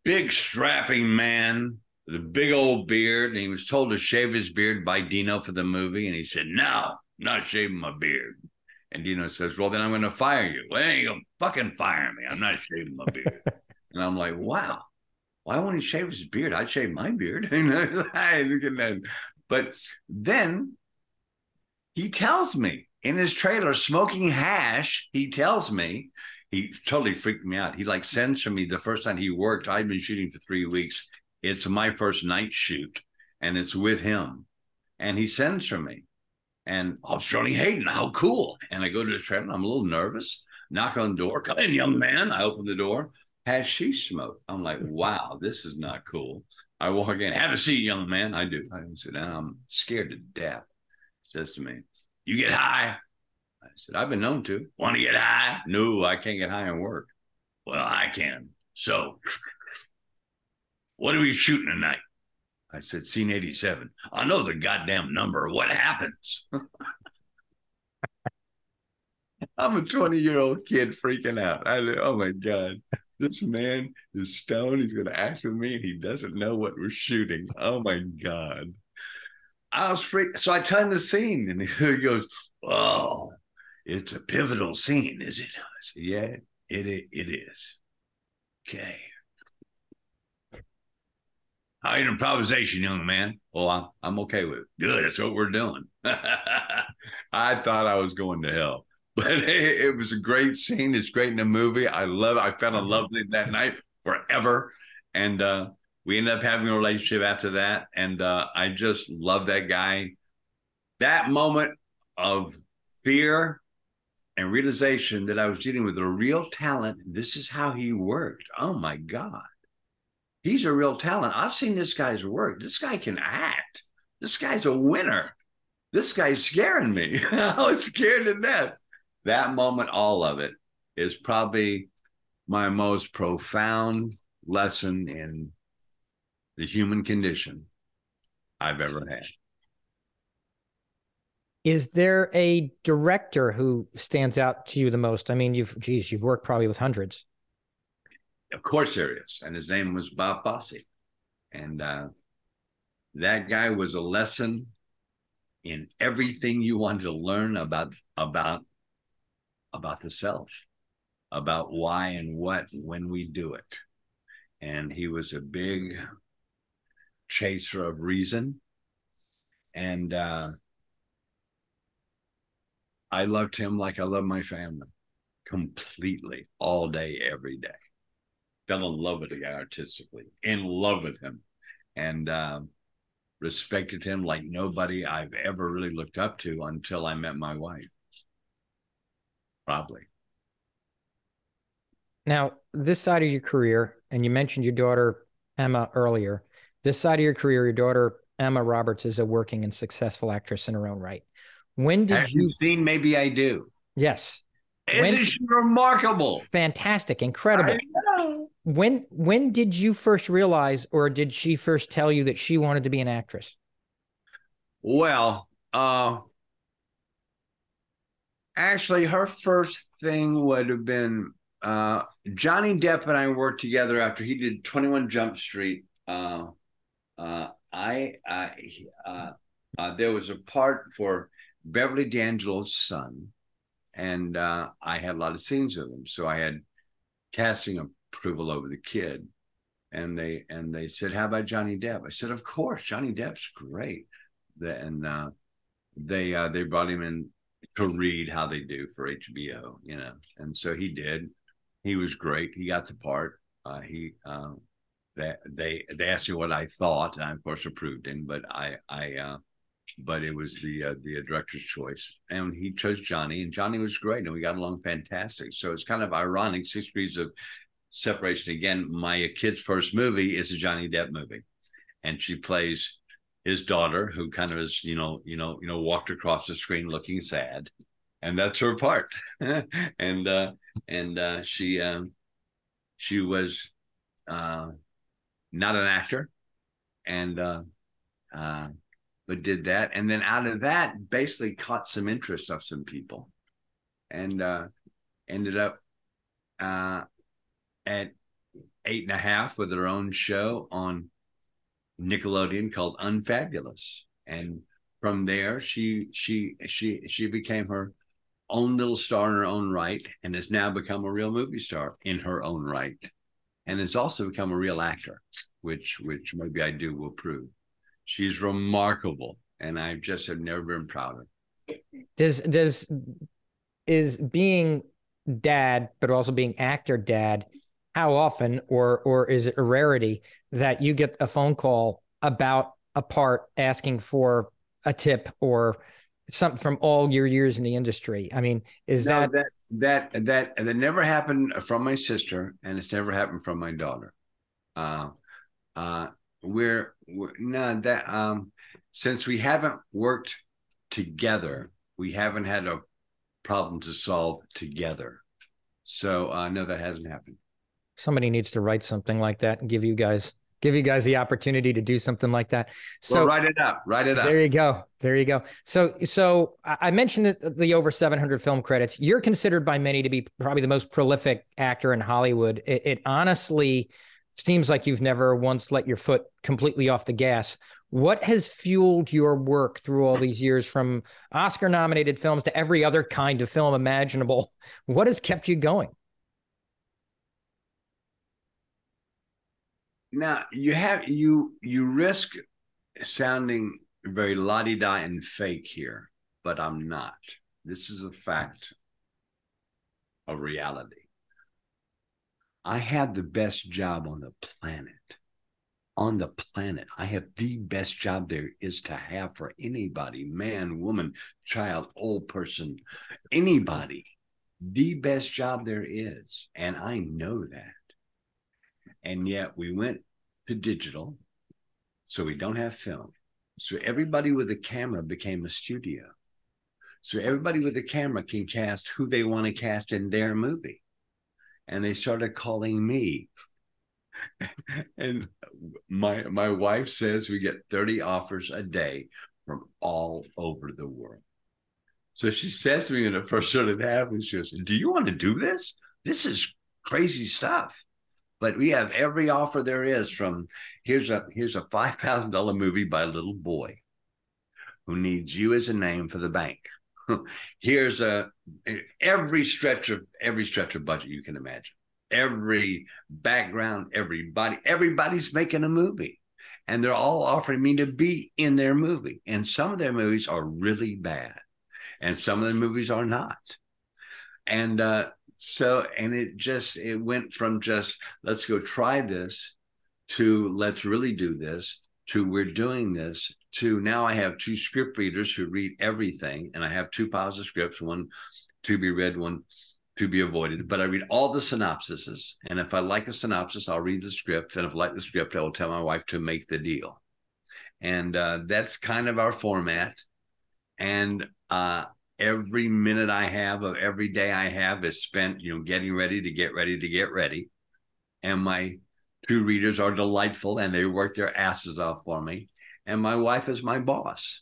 big strapping man with a big old beard, and he was told to shave his beard by Dino for the movie, and he said, "No, I'm not shaving my beard." And Dino says, "Well, then I'm going to fire you." Well, you gonna fucking fire me. I'm not shaving my beard. and I'm like, "Wow." Why won't he shave his beard? I'd shave my beard. but then he tells me in his trailer, smoking hash. He tells me, he totally freaked me out. He like sends for me the first time he worked. I'd been shooting for three weeks. It's my first night shoot, and it's with him. And he sends for me. And oh, Sterling Hayden, how cool. And I go to his trailer. I'm a little nervous. Knock on the door. Come in, young man. I open the door. Has she smoked? I'm like, wow, this is not cool. I walk in, have a seat, young man. I do. I sit down. I'm scared to death says to me, You get high? I said, I've been known to. Want to get high? No, I can't get high and work. Well, I can. So, what are we shooting tonight? I said, Scene 87. I know the goddamn number. What happens? I'm a 20 year old kid freaking out. I oh my God, this man is stoned. He's going to act with me and he doesn't know what we're shooting. Oh my God. I was freaked. So I him the scene, and he goes, "Oh, it's a pivotal scene, is it?" I said, "Yeah, it it, it is." Okay. How your improvisation, young man? Oh, I'm, I'm okay with it. Good. That's what we're doing. I thought I was going to hell, but it, it was a great scene. It's great in the movie. I love. it. I fell in love that night forever, and uh, we ended up having a relationship after that. And uh, I just love that guy. That moment of fear and realization that I was dealing with a real talent. This is how he worked. Oh my God. He's a real talent. I've seen this guy's work. This guy can act. This guy's a winner. This guy's scaring me. I was scared to death. That moment, all of it, is probably my most profound lesson in the human condition I've ever had. Is there a director who stands out to you the most? I mean, you've, geez, you've worked probably with hundreds. Of course there is. And his name was Bob Fosse. And uh, that guy was a lesson in everything you wanted to learn about, about, about the self, about why and what when we do it. And he was a big chaser of reason. And uh, I loved him like I love my family completely, all day, every day. fell in love with the guy artistically, in love with him, and um, respected him like nobody I've ever really looked up to until I met my wife. Probably. Now, this side of your career, and you mentioned your daughter Emma earlier. This side of your career, your daughter Emma Roberts is a working and successful actress in her own right. When did Have you? seen Maybe I Do? Yes, Isn't she remarkable? fantastic, incredible. When when did you first realize, or did she first tell you that she wanted to be an actress? Well, uh, actually, her first thing would have been uh, Johnny Depp and I worked together after he did 21 Jump Street. Uh, uh, I, I uh, uh, there was a part for Beverly D'Angelo's son, and uh, I had a lot of scenes with him, so I had casting approval over the kid. And they and they said, "How about Johnny Depp?" I said, "Of course, Johnny Depp's great." The, and uh, they uh, they brought him in to read how they do for HBO, you know, and so he did. He was great. He got the part. Uh, he that they they asked me what I thought, and I of course approved him. But I I uh, but it was the uh, the director's choice, and he chose Johnny, and Johnny was great, and we got along fantastic. So it's kind of ironic. Six degrees of separation again. My kid's first movie is a Johnny Depp movie, and she plays his daughter, who kind of is you know you know you know walked across the screen looking sad, and that's her part, and uh, and uh, she um, she was uh, not an actor, and uh, uh, but did that, and then out of that, basically caught some interest of some people, and uh, ended up uh, at eight and a half with her own show on Nickelodeon called Unfabulous, and from there she she she she became her own little star in her own right, and has now become a real movie star in her own right, and has also become a real actor, which which maybe I do will prove. She's remarkable, and I just have never been prouder. Does does is being dad, but also being actor dad? How often, or or is it a rarity that you get a phone call about a part asking for a tip or something from all your years in the industry? I mean, is No, that that that that that never happened from my sister, and it's never happened from my daughter. Uh, uh, we're, we're no that um, since we haven't worked together, we haven't had a problem to solve together. So uh, no, that hasn't happened. somebody needs to write something like that and give you guys give you guys the opportunity to do something like that? So So write it up. Write it up. There you go. There you go. So, so I mentioned that the over 700 film credits. You're considered by many to be probably the most prolific actor in Hollywood. It, it honestly seems like you've never once let your foot completely off the gas. What has fueled your work through all these years, from Oscar-nominated films to every other kind of film imaginable? What has kept you going? Now you have you you risk sounding very la-di-da and fake here, but I'm not. This is a fact of reality. I have the best job on the planet. On the planet, I have the best job there is to have for anybody man, woman, child, old person, anybody. The best job there is. And I know that. And yet we went to digital, so we don't have film. So everybody with a camera became a studio. So everybody with a camera can cast who they want to cast in their movie. And they started calling me. and my my wife says we get 30 offers a day from all over the world. So she says to me in the first started happening, she goes, Do you want to do this? This is crazy stuff but we have every offer there is from here's a here's a five thousand dollar movie by a little boy who needs you as a name for the bank. here's a every stretch of every stretch of budget you can imagine. Every background, everybody, everybody's making a movie. And they're all offering me to be in their movie. And some of their movies are really bad. And some of the movies are not. And uh so and it just it went from just let's go try this to let's really do this to we're doing this to now I have two script readers who read everything, and I have two piles of scripts, one to be read, one to be avoided. But I read all the synopsises, and if I like a synopsis, I'll read the script, and if I like the script, I will tell my wife to make the deal, and uh, that's kind of our format. And uh, every minute I have of every day I have is spent, you know, getting ready to get ready to get ready, and my two readers are delightful, and they work their asses off for me. And my wife is my boss.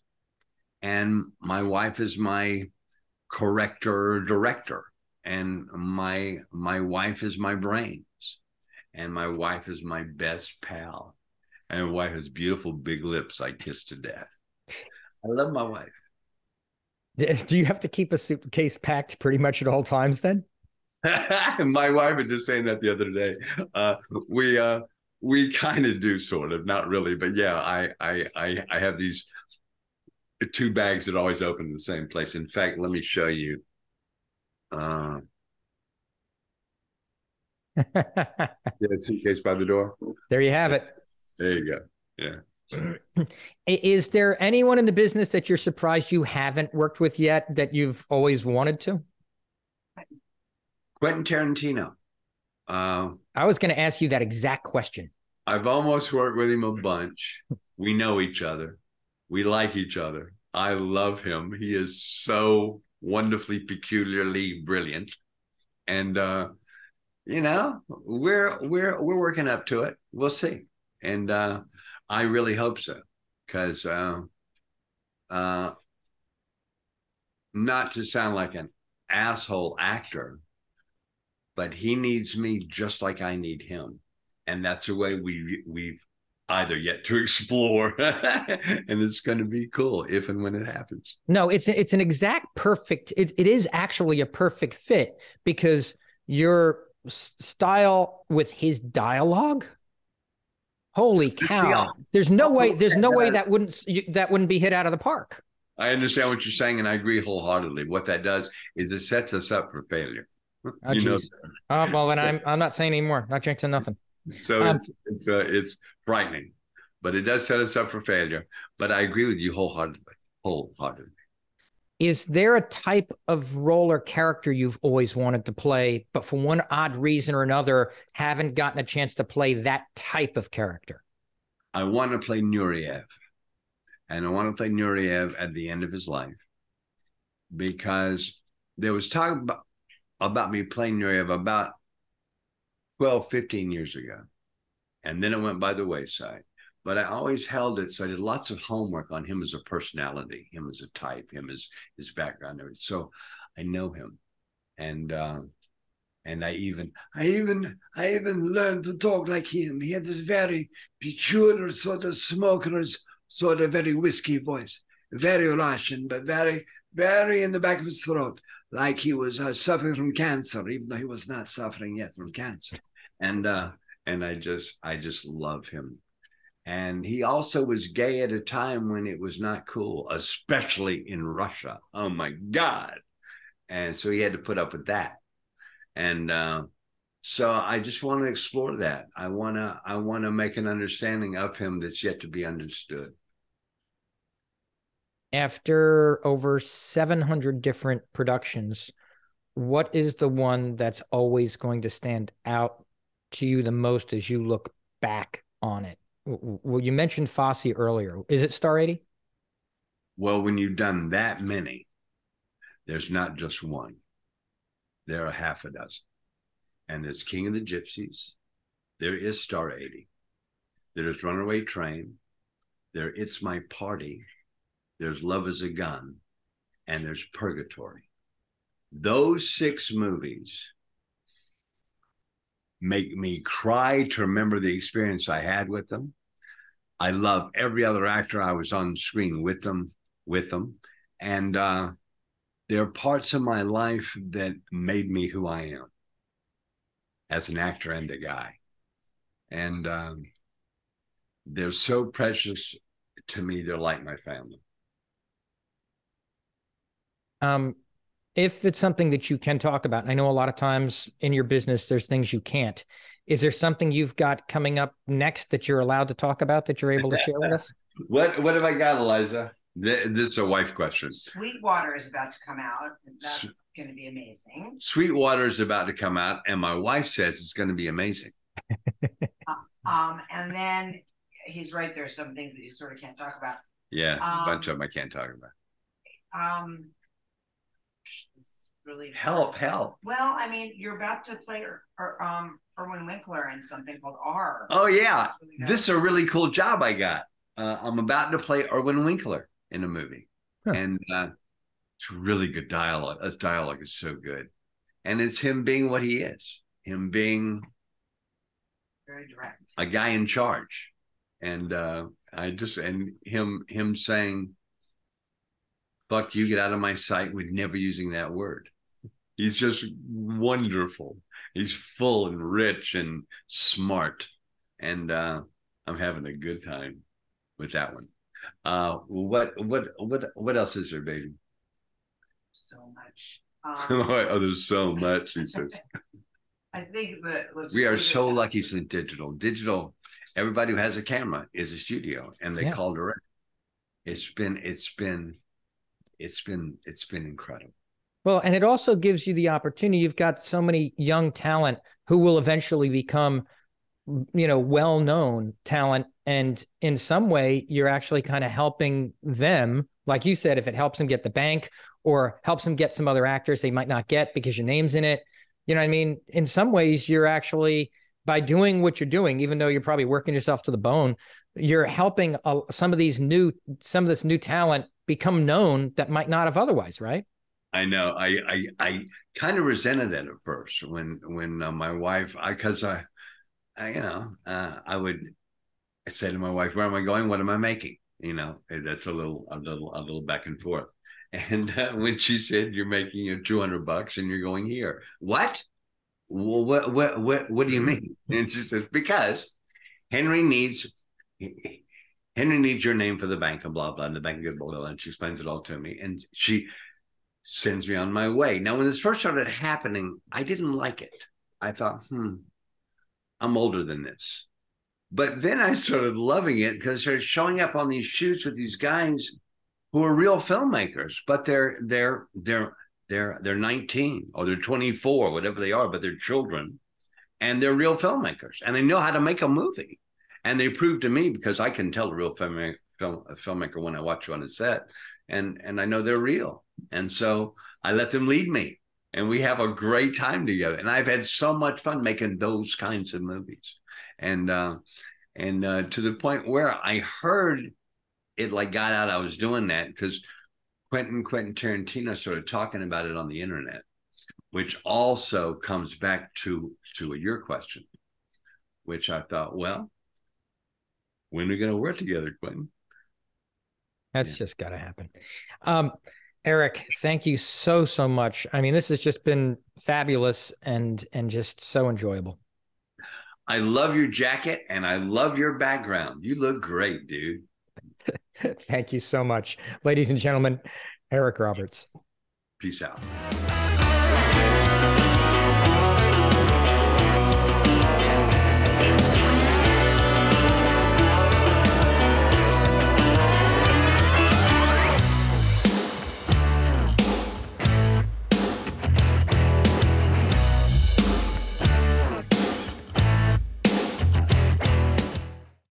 And my wife is my corrector director. And my my wife is my brains. And my wife is my best pal. And my wife has beautiful big lips i kiss to death. I love my wife do you have to keep a suitcase packed pretty much at all times then? My wife was just saying that the other day. Uh, we uh, we kind of do sort of not really but yeah I, I i i have these two bags that always open in the same place. In fact let me show you. Uh yeah suitcase by the door? There you have it. There you go. Yeah is there anyone in the business that you're surprised you haven't worked with yet that you've always wanted to quentin tarantino uh, I was going to ask you that exact question. I've almost worked with him a bunch. We know each other. We like each other. I love him. He is so wonderfully peculiarly brilliant. And uh, you know, we're we're we're working up to it. We'll see. And uh, I really hope so. Cause uh, uh not to sound like an asshole actor, but he needs me just like I need him, and that's the way we we've either yet to explore, and it's going to be cool if and when it happens. No, it's it's an exact perfect. It it is actually a perfect fit because your style with his dialogue. Holy cow! There's no way. There's no way that wouldn't that wouldn't be hit out of the park. I understand what you're saying, and I agree wholeheartedly. What that does is it sets us up for failure. Oh, you know. Uh, well, then I'm I'm not saying anymore. Not jinxing nothing. So um, it's it's uh, it's frightening, but it does set us up for failure. But I agree with you wholeheartedly. Wholeheartedly. Is there a type of role or character you've always wanted to play, but for one odd reason or another, haven't gotten a chance to play that type of character? I want to play Nureyev, and I want to play Nureyev at the end of his life because there was talk about about me playing Nureyev about 12, 15 years ago. And then it went by the wayside. But I always held it. So I did lots of homework on him as a personality, him as a type, him as his background. So I know him. And uh, and I even I even I even learned to talk like him. He had this very peculiar sort of smoker's sort of very whiskey voice, very Russian, but very very in the back of his throat like he was uh, suffering from cancer, even though he was not suffering yet from cancer. And uh, and I just I just love him. And he also was gay at a time when it was not cool, especially in Russia. Oh my God! And so he had to put up with that. And uh, so I just want to explore that. I wanna I want to make an understanding of him that's yet to be understood after over 700 different productions, what is the one that's always going to stand out to you the most as you look back on it? Well, you mentioned Fosse earlier. Is it Star 80? Well, when you've done that many, there's not just one. There are half a dozen. And there's King of the Gypsies. There is Star 80. There is Runaway Train. There It's My Party there's Love is a Gun, and there's Purgatory. Those six movies make me cry to remember the experience I had with them. I love every other actor I was on screen with them, with them, and uh, there are parts of my life that made me who I am as an actor and a guy, and um, they're so precious to me. They're like my family. Um, if it's something that you can talk about, and I know a lot of times in your business, there's things you can't. Is there something you've got coming up next that you're allowed to talk about that you're able to share with us? What What have I got, Eliza? Th- This is a wife question. Sweetwater is about to come out. and That's going to be amazing. Sweetwater is about to come out, and my wife says it's going to be amazing. Um, and then he's right. There's some things that you sort of can't talk about. Yeah, a Um, bunch of them I can't talk about. Um, this is really Help! Help! Well, I mean, you're about to play or, or um Irwin Winkler in something called R. Oh yeah, really this is a really cool job I got. Uh, I'm about to play Irwin Winkler in a movie, Huh. and uh, it's really good dialogue. His dialogue is so good, and it's him being what he is, him being very direct. a guy in charge, and uh, I just and him him saying, "Fuck you, get out of my sight," with never using that word. He's just wonderful. He's full and rich and smart, and uh, I'm having a good time with that one. Uh, what what what what else is there, baby? So much. Um, oh, there's so much. He says. I think that We are so that. lucky it's in digital. Digital, everybody who has a camera is a studio and they Yeah. call direct. It's been, it's been, it's been, it's been incredible. Well, and it also gives you the opportunity. You've got so many young talent who will eventually become, you know, well known talent. And in some way, you're actually kind of helping them. Like you said, if it helps them get the bank or helps them get some other actors they might not get because your name's in it. You know what I mean? In some ways, you're actually, by doing what you're doing, even though you're probably working yourself to the bone, you're helping uh, some of these new, some of this new talent become known that might not have otherwise, right? I know. I, I, I kind of resented that at first when, when uh, my wife, I, cause I, I, you know, uh, I would say to my wife, where am I going? What am I making? You know, that's a little, a little, a little back and forth. And uh, when she said, you're making your 200 bucks and you're going here, what? Well, what, what, what, what do you mean? And she says, because Henry needs, Henry needs your name for the bank and blah, blah, and the bank goes blah, blah. And she explains it all to me. And she sends me on my way. Now, when this first started happening, I didn't like it. I thought, hmm, I'm older than this. But then I started loving it because they're showing up on these shoots with these guys who are real filmmakers, but they're they're they're they're they're 19 or they're 24, whatever they are, but they're children, and they're real filmmakers, and they know how to make a movie, and they prove to me because I can tell a real filmmaker film a filmmaker when I watch you on a set, and and I know they're real, and so I let them lead me, and we have a great time together, and I've had so much fun making those kinds of movies, and uh, and uh, to the point where I heard it like got out I was doing that because Quentin Quentin Tarantino started talking about it on the internet, which also comes back to to your question, which I thought, well, when are we going to work together, Quentin? That's Yeah. just got to happen. Um, Eric, thank you so so much. I mean, this has just been fabulous and and just so enjoyable. I love your jacket and I love your background. You look great, dude. thank you so much, ladies and gentlemen. Eric Roberts. Peace out.